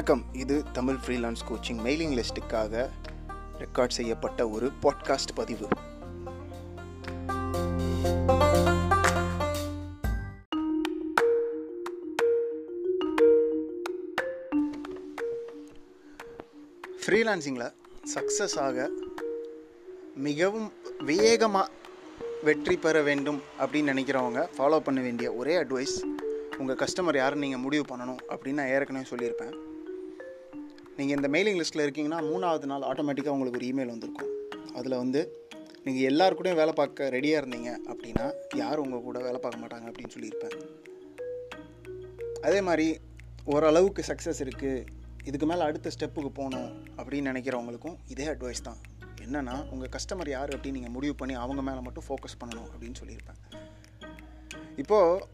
வணக்கம். இது Tamil freelance coaching mailing லிஸ்ட்டுக்காக ரெக்கார்ட் செய்யப்பட்ட ஒரு பாட்காஸ்ட் பதிவு. ஃப்ரீலான்சிங்கில் சக்ஸஸ் ஆக மிகவும் வேகமாக வெற்றி பெற வேண்டும் அப்படின்னு நினைக்கிறவங்க ஃபாலோ பண்ண வேண்டிய ஒரே அட்வைஸ் உங்கள் கஸ்டமர் யாருன்னு நீங்கள் முடிவு பண்ணணும் அப்படின்னு நான் ஏற்கனவே சொல்லியிருப்பேன். நீங்கள் இந்த மெயிலிங் லிஸ்ட்டில் இருக்கீங்கன்னா மூணாவது நாள் ஆட்டோமேட்டிக்காக உங்களுக்கு ஒரு இமெயில் வந்திருக்கும். அதில் வந்து நீங்கள் எல்லாருக்கூடையும் வேலை பார்க்க ரெடியாக இருந்தீங்க அப்படின்னா யாரும் உங்கள் கூட வேலை பார்க்க மாட்டாங்க அப்படின்னு சொல்லியிருப்பேன். அதே மாதிரி ஓரளவுக்கு சக்ஸஸ் இருக்குது இதுக்கு மேலே அடுத்த ஸ்டெப்புக்கு போகணும் அப்படின்னு நினைக்கிறவங்களுக்கும் இதே அட்வைஸ் தான். என்னென்னா உங்கள் கஸ்டமர் யார் அப்படின்னு நீங்கள் முடிவு பண்ணி அவங்க மேலே மட்டும் ஃபோக்கஸ் பண்ணணும் அப்படின்னு சொல்லியிருப்பேன். இப்போது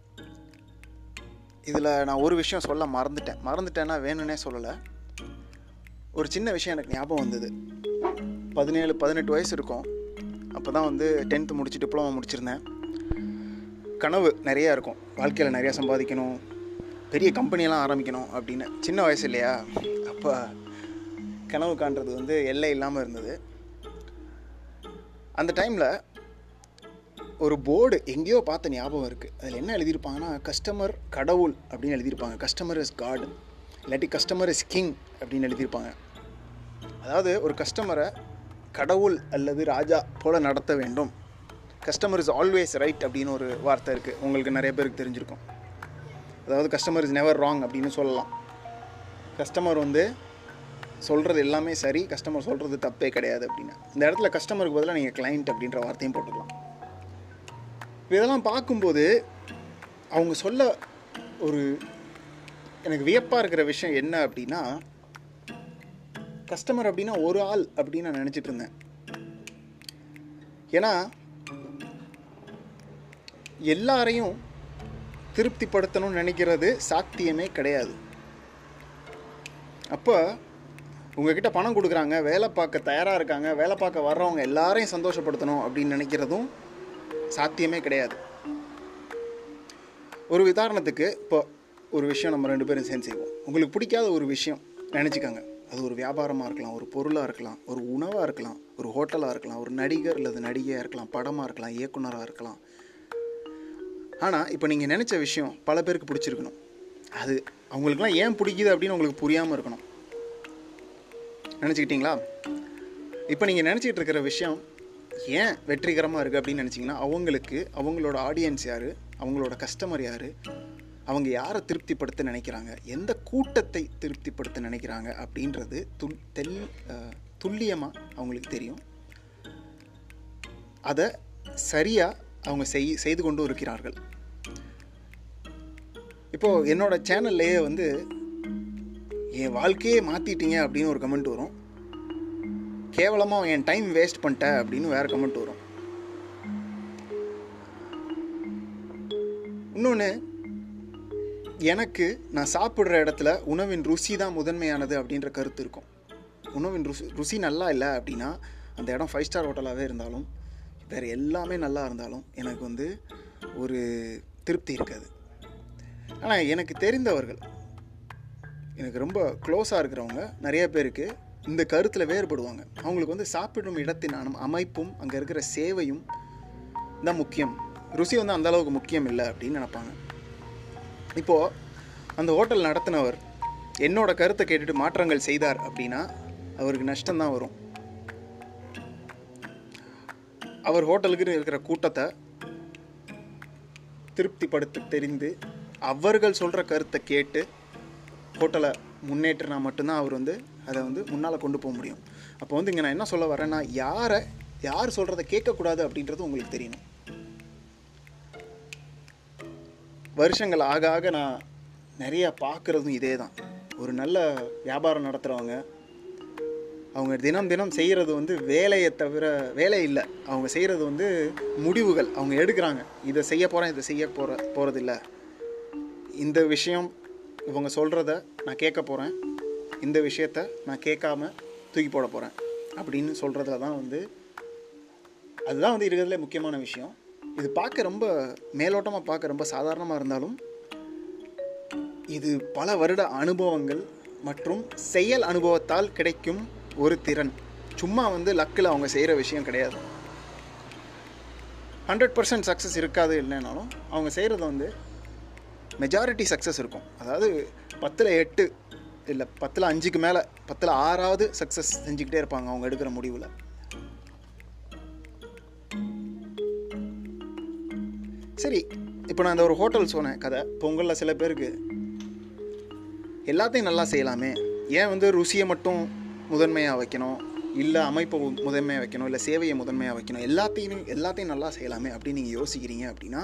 இதில் நான் ஒரு விஷயம் சொல்ல மறந்துட்டேன். மறந்துட்டேன்னா வேணும்னே சொல்லலை. ஒரு சின்ன விஷயம் எனக்கு ஞாபகம் வந்தது. பதினேழு பதினெட்டு வயசு இருக்கும். அப்போ தான் வந்து டென்த்து முடிச்சு டிப்ளமா முடிச்சிருந்தேன். கனவு நிறையா இருக்கும். வாழ்க்கையில் நிறையா சம்பாதிக்கணும். பெரிய கம்பெனியெல்லாம் ஆரம்பிக்கணும் அப்படின்னு. சின்ன வயசு இல்லையா? அப்போ கனவு காண்றது வந்து எல்லை இல்லாமல் இருந்தது. அந்த டைமில் ஒரு போர்டு எங்கேயோ பார்த்த ஞாபகம் இருக்குது அதில் என்ன எழுதியிருப்பாங்கன்னா கஸ்டமர் கடவுள் அப்படின்னு எழுதியிருப்பாங்க. கஸ்டமர் இஸ் காட் இல்லாட்டி கஸ்டமர் இஸ் கிங் அப்படின்னு எழுதியிருப்பாங்க. அதாவது ஒரு கஸ்டமரை கடவுள் அல்லது ராஜா போல் நடத்த வேண்டும். கஸ்டமர் இஸ் ஆல்வேஸ் ரைட் அப்படின்னு ஒரு வார்த்தை இருக்குது உங்களுக்கு நிறைய பேருக்கு தெரிஞ்சிருக்கும். அதாவது கஸ்டமர் இஸ் நெவர் ராங் அப்படின்னு சொல்லலாம். கஸ்டமர் வந்து சொல்கிறது எல்லாமே சரி கஸ்டமர் சொல்கிறது தப்பே கிடையாது அப்படின்னு. இந்த இடத்துல கஸ்டமருக்கு பதிலாக நீங்கள் கிளைண்ட் அப்படின்ற வார்த்தையும் போட்டுக்கலாம். இதெல்லாம் பார்க்கும்போது அவங்க சொல்ல ஒரு எனக்கு வியப்பாக இருக்கிற விஷயம் என்ன அப்படின்னா கஸ்டமர் அப்படின்னா ஒரு ஆள் அப்படின்னு நான் நினச்சிட்டு இருந்தேன். ஏன்னா எல்லாரையும் திருப்திப்படுத்தணும்னு நினைக்கிறது சாத்தியமே கிடையாது. அப்போ உங்ககிட்ட பணம் கொடுக்குறாங்க வேலை பார்க்க தயாராக இருக்காங்க வேலை பார்க்க வர்றவங்க எல்லாரையும் சந்தோஷப்படுத்தணும் அப்படின்னு நினைக்கிறதும் சாத்தியமே கிடையாது. ஒரு உதாரணத்துக்கு இப்போ ஒரு விஷயம் நம்ம ரெண்டு பேரும் சேர்ந்து செய்வோம். உங்களுக்கு பிடிக்காத ஒரு விஷயம் நினச்சிக்கோங்க. அது ஒரு வியாபாரமாக இருக்கலாம் ஒரு பொருளாக இருக்கலாம் ஒரு உணவாக இருக்கலாம் ஒரு ஹோட்டலாக இருக்கலாம் ஒரு நடிகர் அல்லது நடிகையாக இருக்கலாம் படமாக இருக்கலாம் இயக்குனராக இருக்கலாம். ஆனால் இப்போ நீங்கள் நினச்ச விஷயம் பல பேருக்கு பிடிச்சிருக்கணும். அது அவங்களுக்குலாம் ஏன் பிடிக்குது அப்படின்னு உங்களுக்கு புரியாமல் இருக்கணும். நினச்சிக்கிட்டீங்களா? இப்போ நீங்கள் நினச்சிக்கிட்டு இருக்கிற விஷயம் ஏன் வெற்றிகரமாக இருக்குது அப்படின்னு நினச்சிங்கன்னா அவங்களுக்கு அவங்களோட ஆடியன்ஸ் யார்? அவங்களோட கஸ்டமர் யார்? அவங்க யாரை திருப்திப்படுத்த நினைக்கிறாங்க? எந்த கூட்டத்தை திருப்திப்படுத்த நினைக்கிறாங்க? அப்படின்றது துல் தெல் துல்லியமாக அவங்களுக்கு தெரியும். அதை சரியாக அவங்க செய் செய்து கொண்டு இருக்கிறார்கள். இப்போது என்னோடய சேனல்லையே வந்து என் வாழ்க்கையே மாற்றிட்டீங்க அப்படின்னு ஒரு கமெண்ட் வரும். கேவலமாக என் டைம் வேஸ்ட் பண்ணிட்ட அப்படின்னு வேறு கமெண்ட் வரும். இன்னொன்று எனக்கு நான் சாப்பிட்ற இடத்துல உணவின் ருசி தான் முதன்மையானது அப்படின்ற கருத்து இருக்கும். உணவின் ருசி ருசி நல்லா இல்லை அப்படின்னா அந்த இடம் ஃபைவ் ஸ்டார் ஹோட்டலாகவே இருந்தாலும் வேறு எல்லாமே நல்லா இருந்தாலும் எனக்கு வந்து ஒரு திருப்தி இருக்காது. ஆனால் எனக்கு தெரிந்தவர்கள் எனக்கு ரொம்ப க்ளோஸாக இருக்கிறவங்க நிறைய பேருக்கு இந்த கருத்தில் வேறுபடுவாங்க. அவங்களுக்கு வந்து சாப்பிடும் இடத்தின் அமைப்பும் அங்கே இருக்கிற சேவையும் தான் முக்கியம். ருசி வந்து அந்த அளவுக்கு முக்கியம் இல்லை அப்படின்னு நினப்பாங்க. இப்போது அந்த ஹோட்டல் நடத்தினவர் என்னோட கருத்தை கேட்டுட்டு மாற்றங்கள் செய்தார் அப்படின்னா அவருக்கு நஷ்டம்தான் வரும். அவர் ஹோட்டலுக்கு இருக்கிற கூட்டத்தை திருப்திப்படுத்த தெரிந்து அவர்கள் சொல்கிற கருத்தை கேட்டு ஹோட்டலை முன்னேற்றினா மட்டும்தான் அவர் வந்து அதை வந்து முன்னால் கொண்டு போக முடியும். அப்போ வந்து இங்கே நான் என்ன சொல்ல வரேன்னா யாரை யார் சொல்கிறத கேட்கக்கூடாது அப்படின்றது உங்களுக்கு தெரியணும். வருஷங்கள் ஆக ஆக நான் நிறைய பார்க்குறதும் இதே தான் ஒரு நல்ல வியாபாரம் நடத்துகிறவங்க அவங்க தினம் தினம் செய்கிறது வந்து வேலையை தவிர வேலை இல்லை. அவங்க செய்கிறது வந்து முடிவுகள். அவங்க எடுக்கிறாங்க. இதை செய்ய போகிறேன் இதை செய்ய போகிற போகிறதில்ல இந்த விஷயம் இவங்க சொல்கிறத நான் கேட்க போகிறேன் இந்த விஷயத்த நான் கேட்காம தூக்கி போட போகிறேன் அப்படின்னு சொல்கிறதுல தான் வந்து அதுதான் வந்து இருக்கிறதுல முக்கியமான விஷயம். இது பார்க்க ரொம்ப மேலோட்டமாக பார்க்க ரொம்ப சாதாரணமாக இருந்தாலும் இது பல வருட அனுபவங்கள் மற்றும் செயல் அனுபவத்தால் கிடைக்கும் ஒரு திறன். சும்மா வந்து லக்கில் அவங்க செய்கிற விஷயம் கிடையாது. ஹண்ட்ரட் பர்சன்ட் சக்ஸஸ் இருக்காது இல்லைனாலும் அவங்க செய்கிறது வந்து மெஜாரிட்டி சக்ஸஸ் இருக்கும். அதாவது பத்தில் எட்டு இல்லை பத்தில் அஞ்சுக்கு மேலே பத்தில் ஆறாவது சக்ஸஸ் செஞ்சுக்கிட்டே இருப்பாங்க அவங்க எடுக்கிற முடிவில். சரி இப்போ நான் இந்த ஒரு ஹோட்டல் சொன்னேன் கதை. பொங்கலில் சில பேருக்கு எல்லாத்தையும் நல்லா செய்யலாமே. ஏன் வந்து ருசியை மட்டும் முதன்மையாக வைக்கணும்? இல்லை அமைப்பை முதன்மையாக வைக்கணும்? இல்லை சேவையை முதன்மையாக வைக்கணும்? எல்லாத்தையும் எல்லாத்தையும் நல்லா செய்யலாமே அப்படின்னு நீங்கள் யோசிக்கிறீங்க அப்படின்னா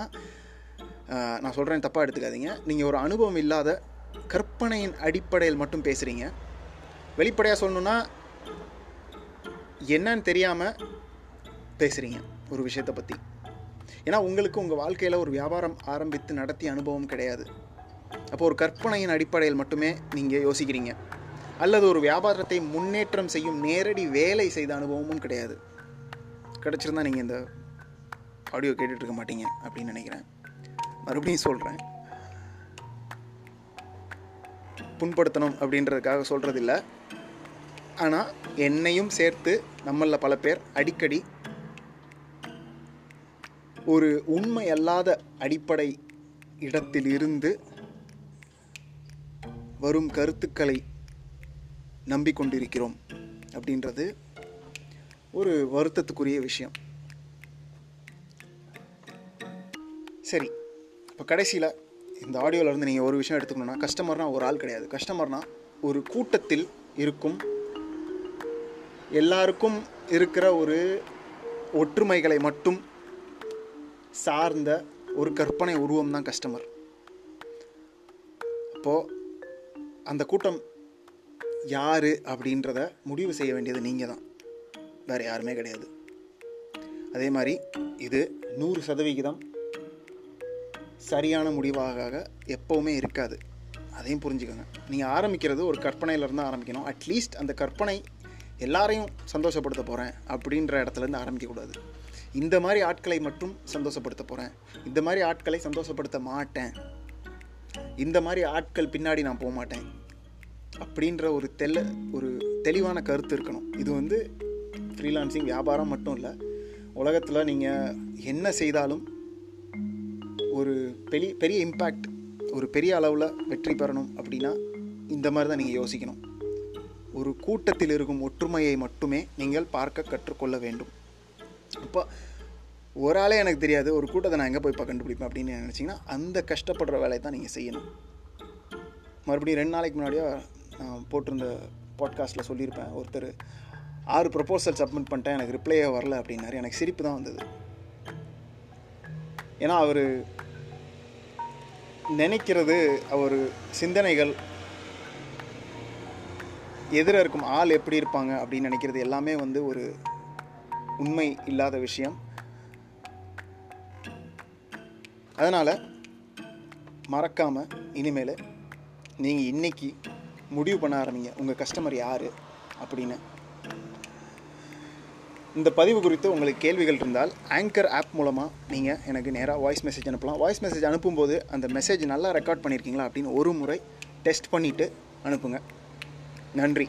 நான் சொல்கிறேன் தப்பாக எடுத்துக்காதீங்க. நீங்கள் ஒரு அனுபவம் இல்லாத கற்பனையின் அடிப்படையில் மட்டும் பேசுகிறீங்க வெளிப்படையாக சொல்லணுன்னா என்னன்னு தெரியாமல் பேசுகிறீங்க ஒரு விஷயத்தை பற்றி ஏன்னா உங்களுக்கு உங்கள் வாழ்க்கையில் ஒரு வியாபாரம் ஆரம்பித்து நடத்திய அனுபவம் கிடையாது. அப்போ ஒரு கற்பனையின் அடிப்படையில் மட்டுமே நீங்கள் யோசிக்கிறீங்க. அல்லது ஒரு வியாபாரத்தை முன்னேற்றம் செய்யும் நேரடி வேலை செய்த அனுபவமும் கிடையாது. கிடச்சிருந்தா நீங்கள் இந்த ஆடியோ கேட்டுட்ருக்க மாட்டீங்க அப்படின்னு நினைக்கிறேன். மறுபடியும் சொல்கிறேன் புண்படுத்தணும் அப்படின்றதுக்காக சொல்கிறதில்ல ஆனால் என்னையும் சேர்த்து நம்மளில் பல பேர் அடிக்கடி ஒரு உண்மை அல்லாத அடிப்படை இடத்திலிருந்து வரும் கருத்துக்களை நம்பிக்கொண்டிருக்கிறோம் அப்படின்றது ஒரு வருத்தத்துக்குரிய விஷயம். சரி இப்போ கடைசியில் இந்த ஆடியோவிலேருந்து இருந்து நீங்கள் ஒரு விஷயம் எடுத்துக்கணும்னா கஸ்டமர்னா ஒரு ஆள் கிடையாது. கஸ்டமர்னா ஒரு கூட்டத்தில் இருக்கும். எல்லாருக்கும் இருக்கிற ஒரு ஒற்றுமைகளை மட்டும் சார்ந்த ஒரு கற்பனை உருவம் தான் கஸ்டமர் அப்போது அந்த கூட்டம் யார் அப்படின்றத முடிவு செய்ய வேண்டியது நீங்கள் தான் வேறு யாருமே கிடையாது. அதே மாதிரி இது நூறு சதவிகிதம் சரியான முடிவாக எப்போவுமே இருக்காது. அதையும் புரிஞ்சுக்கோங்க. நீங்கள் ஆரம்பிக்கிறது ஒரு கற்பனையிலேருந்து ஆரம்பிக்கணும். அட்லீஸ்ட் அந்த கற்பனை எல்லாரையும் சந்தோஷப்படுத்த போகிறேன் அப்படின்ற இடத்துலேருந்து ஆரம்பிக்கக்கூடாது இந்த மாதிரி ஆட்களை மட்டும் சந்தோஷப்படுத்த போகிறேன் இந்த மாதிரி ஆட்களை சந்தோஷப்படுத்த மாட்டேன். இந்த மாதிரி ஆட்கள் பின்னாடி நான் போக மாட்டேன். அப்படின்ற ஒரு தெல்ல ஒரு தெளிவான கருத்து இருக்கணும். இது வந்து ஃப்ரீலான்சிங் வியாபாரம் மட்டும் இல்லை. உலகத்தில் நீங்கள் என்ன செய்தாலும் ஒரு பெரிய பெரிய இம்பேக்ட் ஒரு பெரிய அளவில் வெற்றி பெறணும் அப்படின்னா இந்த மாதிரி தான் நீங்கள் யோசிக்கணும். ஒரு கூட்டத்தில் இருக்கும் ஒற்றுமையை மட்டுமே நீங்கள் பார்க்க கற்றுக்கொள்ள வேண்டும். இப்போ ஒரு ஆளே எனக்கு தெரியாது ஒரு கூட்டத்தை நான் எங்கே போய் இப்போ கண்டுபிடிப்பேன் அப்படின்னு நினச்சிங்கன்னா அந்த கஷ்டப்படுற வேலையை தான் நீங்கள் செய்யணும். மறுபடியும் ரெண்டு நாளைக்கு முன்னாடியே நான் போட்டிருந்த பாட்காஸ்ட்டில் சொல்லியிருப்பேன் ஒருத்தர் ஆறு ப்ரொபோசல் சப்மிட் பண்ணிட்டேன் எனக்கு ரிப்ளையே வரல அப்படின்னாரு. எனக்கு சிரிப்பு தான் வந்தது. ஏன்னா அவர் நினைக்கிறது அவர் சிந்தனைகள் எதிர இருக்கும் ஆள் எப்படி இருப்பாங்க அப்படின்னு நினைக்கிறது எல்லாமே வந்து ஒரு உண்மை இல்லாத விஷயம். அதனால் மறக்காமல் இனிமேல் நீங்கள் இன்றைக்கி முடிவு பண்ண ஆரம்பிங்க. உங்கள் கஸ்டமர் யார்? அப்படின்னு. இந்த பதிவு குறித்து உங்களுக்கு கேள்விகள் இருந்தால் ஆங்கர் ஆப் மூலமாக நீங்கள் எனக்கு நேராக வாய்ஸ் மெசேஜ் அனுப்பலாம். வாய்ஸ் மெசேஜ் அனுப்பும்போது அந்த மெசேஜ் நல்லா ரெக்கார்ட் பண்ணியிருக்கீங்களா அப்படின்னு ஒரு முறை டெஸ்ட் பண்ணிவிட்டு அனுப்புங்க. நன்றி.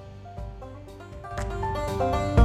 Bye.